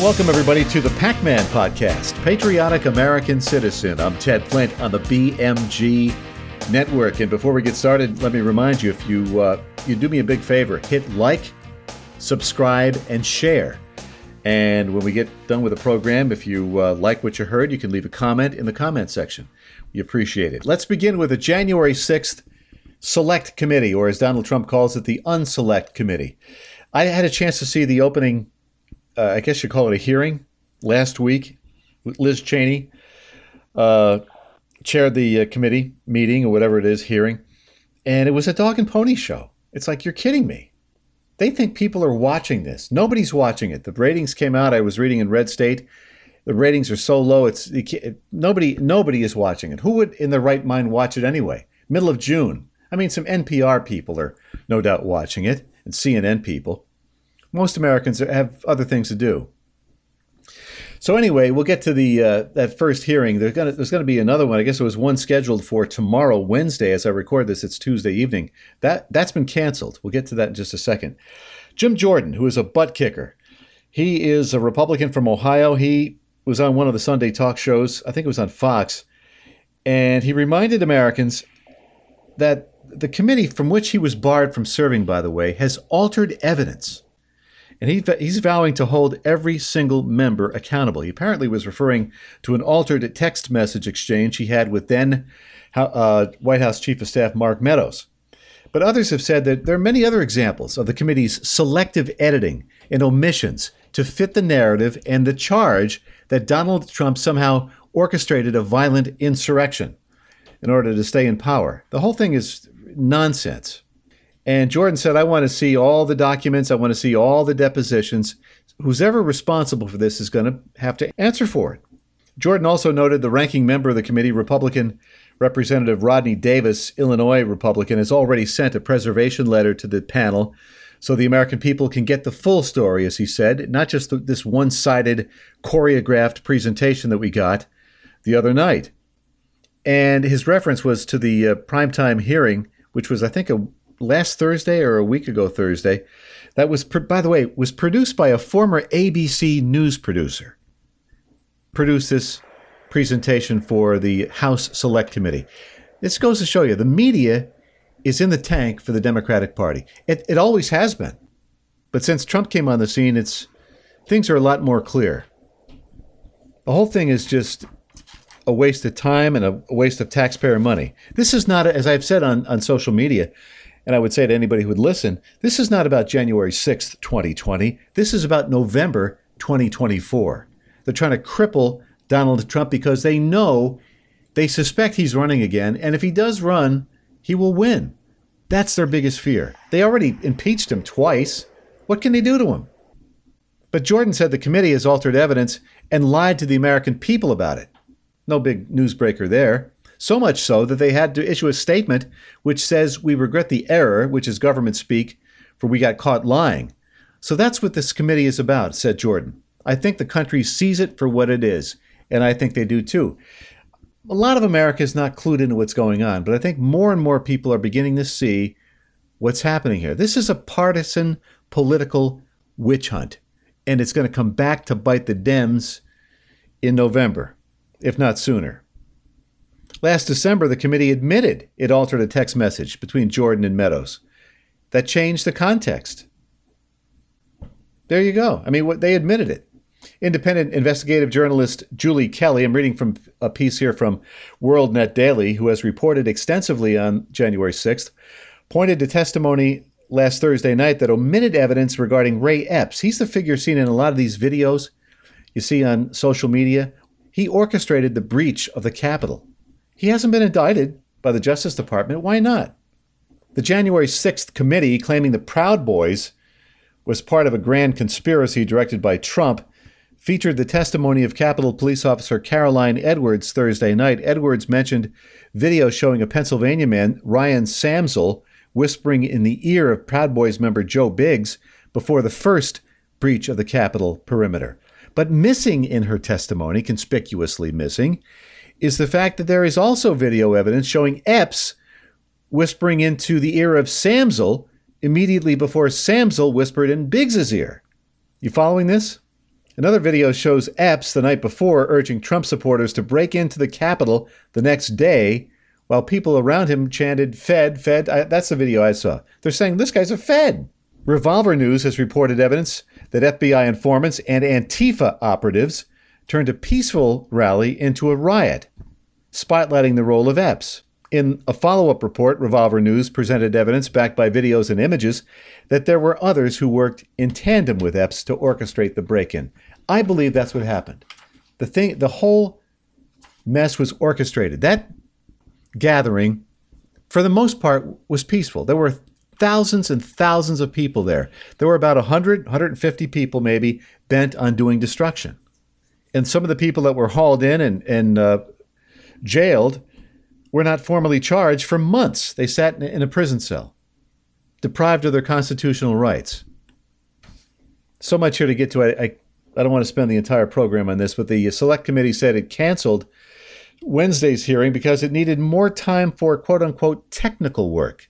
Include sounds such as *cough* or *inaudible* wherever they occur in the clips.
Welcome, everybody, to the Pac Man podcast, Patriotic American Citizen. I'm Ted Flint on the BMG Network. And before we get started, let me remind you if you, uh, you do me a big favor, hit like, subscribe, and share. And when we get done with the program, if you uh, like what you heard, you can leave a comment in the comment section. We appreciate it. Let's begin with the January 6th Select Committee, or as Donald Trump calls it, the Unselect Committee. I had a chance to see the opening uh, I guess you call it a hearing last week. Liz Cheney uh, chaired the uh, committee meeting or whatever it is, hearing, and it was a dog and pony show. It's like, you're kidding me. They think people are watching this. Nobody's watching it. The ratings came out. I was reading in Red State. The ratings are so low. It's it, nobody. Nobody is watching it. Who would, in their right mind, watch it anyway? Middle of June. I mean, some NPR people are no doubt watching it, and CNN people most Americans have other things to do. So anyway, we'll get to the uh, that first hearing. There's gonna there's gonna be another one. I guess it was one scheduled for tomorrow, Wednesday. As I record this, it's Tuesday evening. That that's been canceled. We'll get to that in just a second. Jim Jordan, who is a butt kicker, he is a Republican from Ohio. He was on one of the Sunday talk shows. I think it was on Fox, and he reminded Americans that the committee from which he was barred from serving, by the way, has altered evidence and he, he's vowing to hold every single member accountable. He apparently was referring to an altered text message exchange he had with then uh, White House Chief of Staff Mark Meadows. But others have said that there are many other examples of the committee's selective editing and omissions to fit the narrative and the charge that Donald Trump somehow orchestrated a violent insurrection in order to stay in power. The whole thing is nonsense. And Jordan said, I want to see all the documents, I want to see all the depositions. Who's ever responsible for this is going to have to answer for it. Jordan also noted the ranking member of the committee, Republican Representative Rodney Davis, Illinois Republican, has already sent a preservation letter to the panel so the American people can get the full story, as he said, not just the, this one sided, choreographed presentation that we got the other night. And his reference was to the uh, primetime hearing, which was, I think, a last Thursday or a week ago Thursday. That was, by the way, was produced by a former ABC news producer. Produced this presentation for the House Select Committee. This goes to show you the media is in the tank for the Democratic Party. It, it always has been. But since Trump came on the scene, it's things are a lot more clear. The whole thing is just a waste of time and a waste of taxpayer money. This is not, as I've said on, on social media, and I would say to anybody who would listen, this is not about January 6th, 2020. This is about November 2024. They're trying to cripple Donald Trump because they know, they suspect he's running again. And if he does run, he will win. That's their biggest fear. They already impeached him twice. What can they do to him? But Jordan said the committee has altered evidence and lied to the American people about it. No big newsbreaker there. So much so that they had to issue a statement which says, We regret the error, which is government speak, for we got caught lying. So that's what this committee is about, said Jordan. I think the country sees it for what it is, and I think they do too. A lot of America is not clued into what's going on, but I think more and more people are beginning to see what's happening here. This is a partisan political witch hunt, and it's going to come back to bite the Dems in November, if not sooner. Last December, the committee admitted it altered a text message between Jordan and Meadows. That changed the context. There you go. I mean, what, they admitted it. Independent investigative journalist Julie Kelly, I'm reading from a piece here from WorldNet Daily, who has reported extensively on January 6th, pointed to testimony last Thursday night that omitted evidence regarding Ray Epps. He's the figure seen in a lot of these videos you see on social media. He orchestrated the breach of the Capitol. He hasn't been indicted by the Justice Department. Why not? The January 6th committee claiming the Proud Boys was part of a grand conspiracy directed by Trump featured the testimony of Capitol Police Officer Caroline Edwards Thursday night. Edwards mentioned video showing a Pennsylvania man, Ryan Samsel, whispering in the ear of Proud Boys member Joe Biggs before the first breach of the Capitol perimeter. But missing in her testimony, conspicuously missing, is the fact that there is also video evidence showing Epps whispering into the ear of Samsel immediately before Samsel whispered in Biggs's ear. You following this? Another video shows Epps the night before urging Trump supporters to break into the Capitol the next day while people around him chanted, Fed, Fed. I, that's the video I saw. They're saying, this guy's a Fed. Revolver News has reported evidence that FBI informants and Antifa operatives turned a peaceful rally into a riot, spotlighting the role of Epps. In a follow up report, Revolver News presented evidence backed by videos and images that there were others who worked in tandem with Epps to orchestrate the break in. I believe that's what happened. The thing, the whole mess was orchestrated. That gathering, for the most part, was peaceful. There were thousands and thousands of people there. There were about 100, 150 people maybe bent on doing destruction. And some of the people that were hauled in and, and uh, jailed were not formally charged for months. They sat in a prison cell, deprived of their constitutional rights. So much here to get to. I, I, I don't want to spend the entire program on this, but the select committee said it canceled Wednesday's hearing because it needed more time for quote unquote technical work.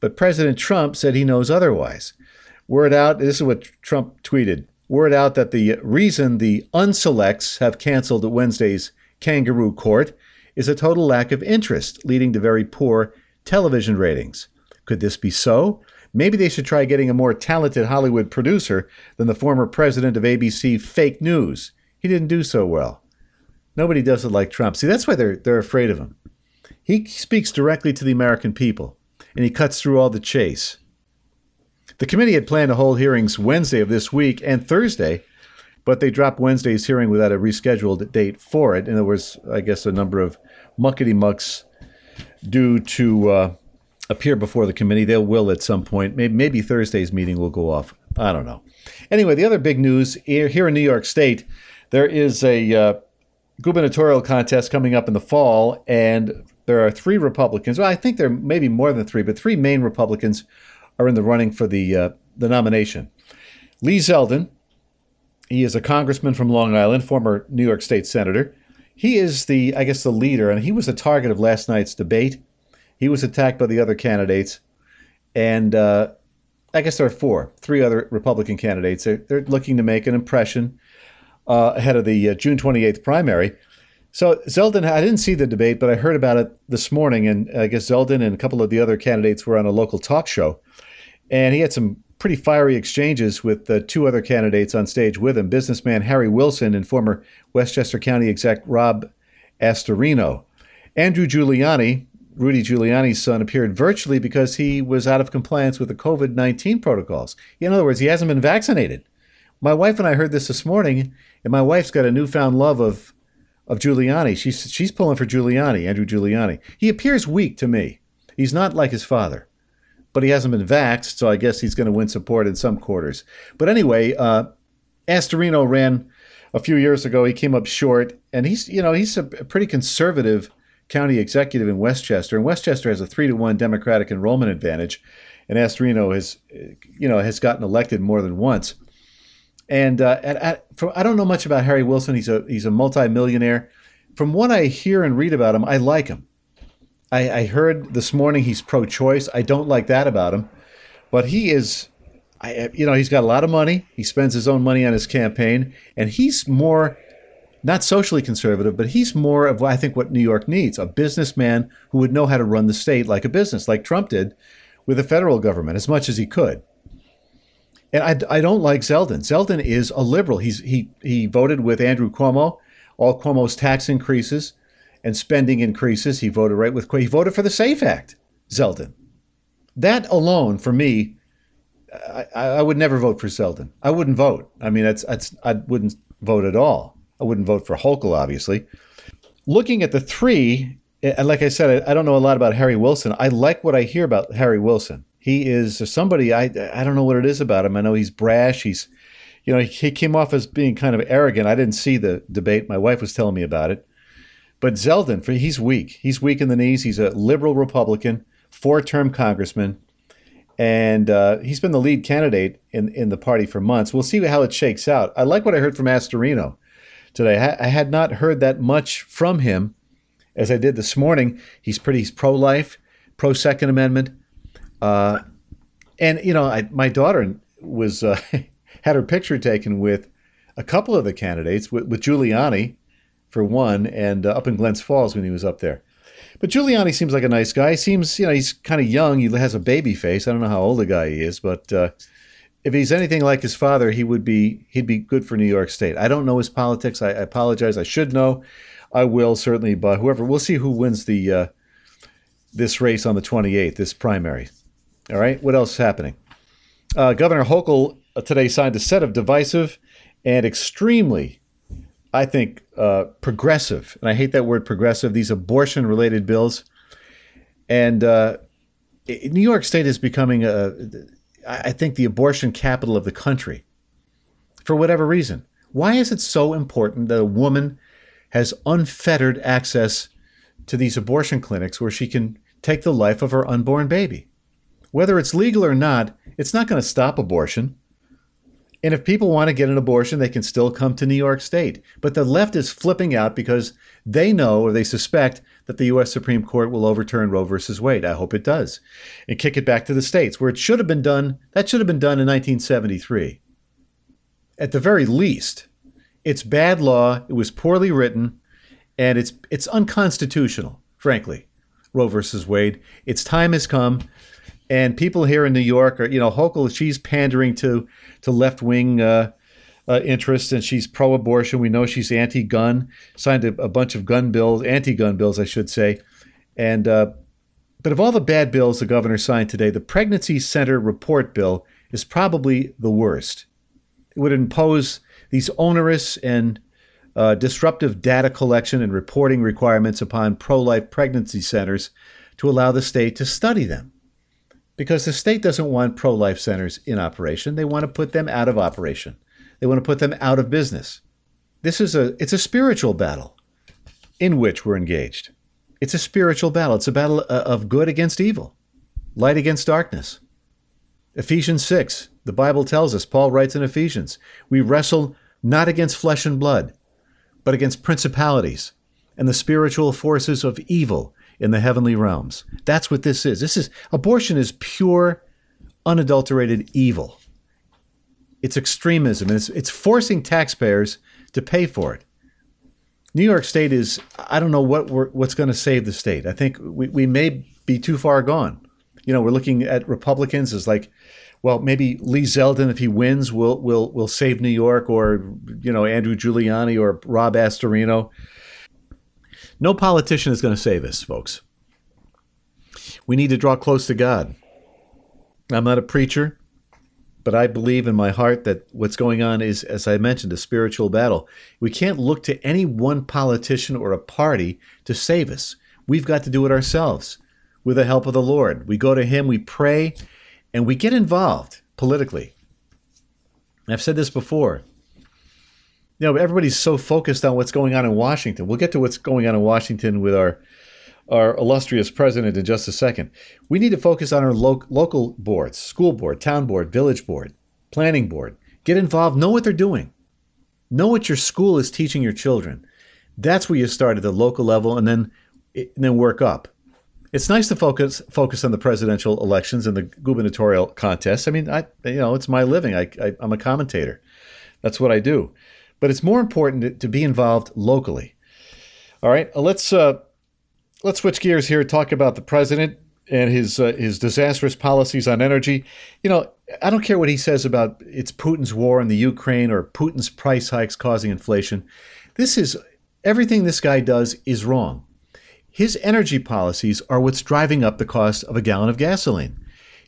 But President Trump said he knows otherwise. Word out, this is what Trump tweeted word out that the reason the unselects have canceled Wednesday's kangaroo court is a total lack of interest, leading to very poor television ratings. Could this be so? Maybe they should try getting a more talented Hollywood producer than the former president of ABC Fake News. He didn't do so well. Nobody does it like Trump. See, that's why they're, they're afraid of him. He speaks directly to the American people, and he cuts through all the chase. The committee had planned to hold hearings Wednesday of this week and Thursday, but they dropped Wednesday's hearing without a rescheduled date for it. And there was, I guess, a number of muckety mucks due to uh, appear before the committee. They will at some point. Maybe, Thursday's meeting will go off. I don't know. Anyway, the other big news here in New York State, there is a uh, gubernatorial contest coming up in the fall, and there are three Republicans. Well, I think there may be more than three, but three main Republicans are in the running for the uh, the nomination. Lee Zeldin, he is a congressman from Long Island, former New York State senator. He is the, I guess, the leader, and he was the target of last night's debate. He was attacked by the other candidates, and uh, I guess there are four, three other Republican candidates. They're, they're looking to make an impression uh, ahead of the uh, June 28th primary. So Zeldin, I didn't see the debate, but I heard about it this morning, and I guess Zeldin and a couple of the other candidates were on a local talk show, and he had some pretty fiery exchanges with the two other candidates on stage with him businessman Harry Wilson and former Westchester County exec Rob Astorino. Andrew Giuliani, Rudy Giuliani's son, appeared virtually because he was out of compliance with the COVID 19 protocols. In other words, he hasn't been vaccinated. My wife and I heard this this morning, and my wife's got a newfound love of, of Giuliani. She's, she's pulling for Giuliani, Andrew Giuliani. He appears weak to me. He's not like his father but he hasn't been vaxxed, so I guess he's going to win support in some quarters. But anyway, uh, Astorino ran a few years ago. He came up short, and he's you know he's a pretty conservative county executive in Westchester, and Westchester has a three to one Democratic enrollment advantage, and Astorino has you know has gotten elected more than once. And, uh, at, at, from, I don't know much about Harry Wilson. He's a he's a multimillionaire. From what I hear and read about him, I like him. I, I heard this morning he's pro-choice. I don't like that about him, but he is. I, you know, he's got a lot of money. He spends his own money on his campaign, and he's more not socially conservative, but he's more of I think what New York needs: a businessman who would know how to run the state like a business, like Trump did with the federal government as much as he could. And I, I don't like Zeldin. Zeldin is a liberal. He's he he voted with Andrew Cuomo, all Cuomo's tax increases and spending increases. He voted right with he voted for the SAFE Act, Zeldin. That alone, for me, I, I would never vote for Zeldin. I wouldn't vote. I mean, that's, that's I wouldn't vote at all. I wouldn't vote for Hochul, obviously. Looking at the three, eh, and like I said, I, I don't know a lot about Harry Wilson. I like what I hear about Harry Wilson. He is somebody I I don't know what it is about him. I know he's brash. He's you know, he came off as being kind of arrogant. I didn't see the debate. My wife was telling me about it. But Zeldin, he's weak. He's weak in the knees. He's a liberal Republican, four-term congressman, and uh, he's been the lead candidate in in the party for months. We'll see how it shakes out. I like what I heard from Astorino today. I had not heard that much from him as I did this morning. He's pretty pro-life, pro-Second Amendment, uh, and you know, I, my daughter was uh, *laughs* had her picture taken with a couple of the candidates, with, with Giuliani for one, and uh, up in Glens Falls when he was up there. But Giuliani seems like a nice guy. He seems, you know, he's kind of young. He has a baby face. I don't know how old a guy he is, but uh, if he's anything like his father, he would be he'd be good for New York State. I don't know his politics. I, I apologize. I should know. I will certainly, but whoever we'll see who wins the uh, this race on the 28th, this primary. All right. What else is happening? Uh, Governor Hochul uh, today signed a set of divisive and extremely, I think, uh, progressive, and I hate that word progressive, these abortion related bills. And uh, New York State is becoming, a, I think, the abortion capital of the country for whatever reason. Why is it so important that a woman has unfettered access to these abortion clinics where she can take the life of her unborn baby? Whether it's legal or not, it's not going to stop abortion. And if people want to get an abortion, they can still come to New York State. But the left is flipping out because they know or they suspect that the U.S. Supreme Court will overturn Roe versus Wade. I hope it does. And kick it back to the states where it should have been done. That should have been done in 1973. At the very least, it's bad law. It was poorly written, and it's it's unconstitutional, frankly. Roe versus Wade. Its time has come and people here in New York are, you know, Hochul, she's pandering to to left wing uh, uh, interests, and she's pro-abortion. We know she's anti-gun. Signed a, a bunch of gun bills, anti-gun bills, I should say. And uh, but of all the bad bills the governor signed today, the pregnancy center report bill is probably the worst. It would impose these onerous and uh, disruptive data collection and reporting requirements upon pro-life pregnancy centers to allow the state to study them because the state doesn't want pro life centers in operation. They want to put them out of operation. They want to put them out of business. This is a it's a spiritual battle in which we're engaged. It's a spiritual battle. It's a battle uh, of good against evil, light against darkness. Ephesians 6, the Bible tells us, Paul writes in Ephesians, we wrestle not against flesh and blood, but against principalities and the spiritual forces of evil in the heavenly realms. That's what this is. This is abortion is pure, unadulterated evil. It's extremism. It's, it's forcing taxpayers to pay for it. New York State is, I don't know what what's going to save the state. I think we, we may be too far gone. You know, we're looking at Republicans as like, well, maybe Lee Zeldin, if he wins, will will will save New York, or you know, Andrew Giuliani or Rob Astorino. No politician is going to save us, folks. We need to draw close to God. I'm not a preacher, but I believe in my heart that what's going on is, as I mentioned, a spiritual battle. We can't look to any one politician or a party to save us. We've got to do it ourselves with the help of the Lord. We go to Him, we pray, and we get involved politically. I've said this before you know, everybody's so focused on what's going on in Washington. We'll get to what's going on in Washington with our our illustrious president in just a second. We need to focus on our lo- local boards, school board, town board, village board, planning board. Get involved, know what they're doing. Know what your school is teaching your children. That's where you start at the local level and then and then work up. It's nice to focus focus on the presidential elections and the gubernatorial contests. I mean, I you know, it's my living. I, I I'm a commentator. That's what I do but it's more important to, be involved locally. All right, uh, let's uh, let's switch gears here. Talk about the president and his uh, his disastrous policies on energy. You know, I don't care what he says about it's Putin's war in the Ukraine or Putin's price hikes causing inflation. This is everything this guy does is wrong. His energy policies are what's driving up the cost of a gallon of gasoline.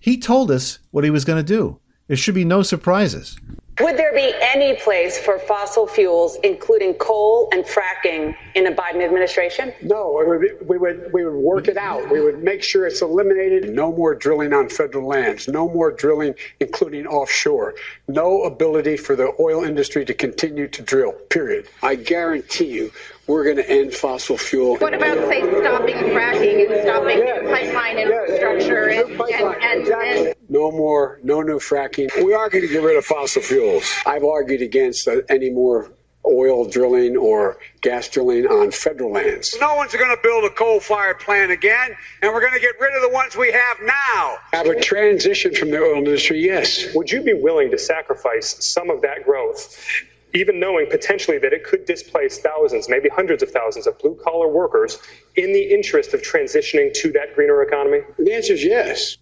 He told us what he was going to do. There should be no surprises. Would there be any place for fossil fuels, including coal and fracking, in a Biden administration? No, would be, we would we would work it out. We would make sure it's eliminated. No more drilling on federal lands. No more drilling, including offshore. No ability for the oil industry to continue to drill. Period. I guarantee you, we're going to end fossil fuel. What about, say, stopping fracking and stopping yes. pipeline infrastructure yes. and, pipeline. And, exactly. and, no more, no new fracking. We are going to get rid of fossil fuels. I've argued against uh, any more oil drilling or gas drilling on federal lands. No one's going to build a coal-fired plant again, and we're going to get rid of the ones we have now. Have a transition from the oil industry, yes. Would you be willing to sacrifice some of that growth even knowing potentially that it could displace thousands, maybe hundreds of thousands of blue collar workers in the interest of transitioning to that greener economy? The answer is yes.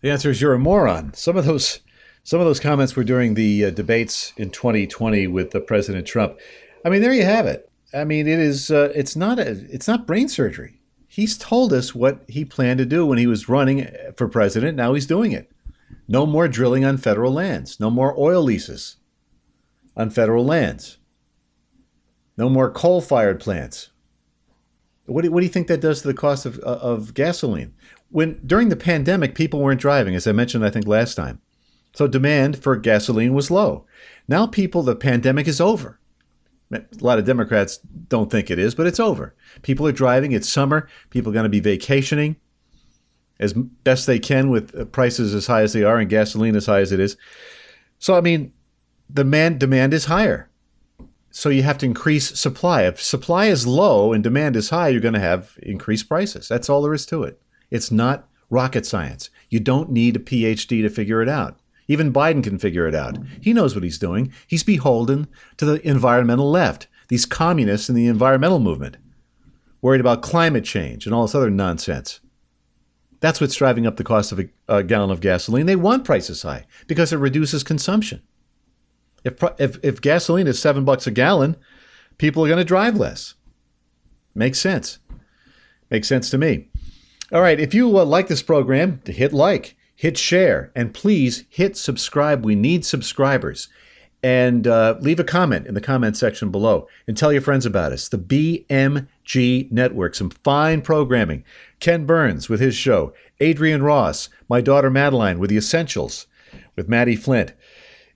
The answer is you're a moron. Some of those some of those comments were during the uh, debates in 2020 with uh, President Trump. I mean, there you have it. I mean, it is uh, it's not a it's not brain surgery. He's told us what he planned to do when he was running for president. Now he's doing it. No more drilling on federal lands. No more oil leases on federal lands. No more coal fired plants. What do, what do you think that does to the cost of, of gasoline? When during the pandemic, people weren't driving, as I mentioned, I think last time. So demand for gasoline was low. Now, people, the pandemic is over. A lot of Democrats don't think it is, but it's over. People are driving. It's summer. People are going to be vacationing as best they can with uh, prices as high as they are and gasoline as high as it is. So, I mean, demand demand is higher. So you have to increase supply. If supply is low and demand is high, you're going to have increased prices. That's all there is to it. It's not rocket science. You don't need a PhD to figure it out. Even Biden can figure it out. He knows what he's doing. He's beholden to the environmental left, these communists in the environmental movement, worried about climate change and all this other nonsense. That's what's driving up the cost of a, a gallon of gasoline. They want prices high because it reduces consumption. If, if, if gasoline is seven bucks a gallon, people are going to drive less. Makes sense. Makes sense to me. All right. If you uh, like this program, to hit like, hit share, and please hit subscribe. We need subscribers. And uh, leave a comment in the comment section below and tell your friends about us. The BMG Network, some fine programming. Ken Burns with his show, Adrian Ross, my daughter Madeline with The Essentials with Maddie Flint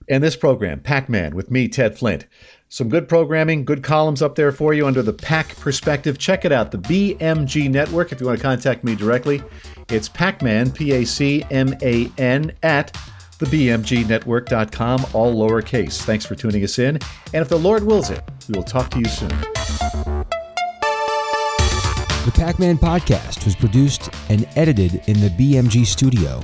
and this program, Pac Man, with me, Ted Flint. Some good programming, good columns up there for you under the PAC perspective. Check it out, the BMG Network. If you want to contact me directly, it's Pacman, P A C M A N, at thebmgnetwork.com, all lowercase. Thanks for tuning us in. And if the Lord wills it, we will talk to you soon. The Pac Man podcast was produced and edited in the BMG studio.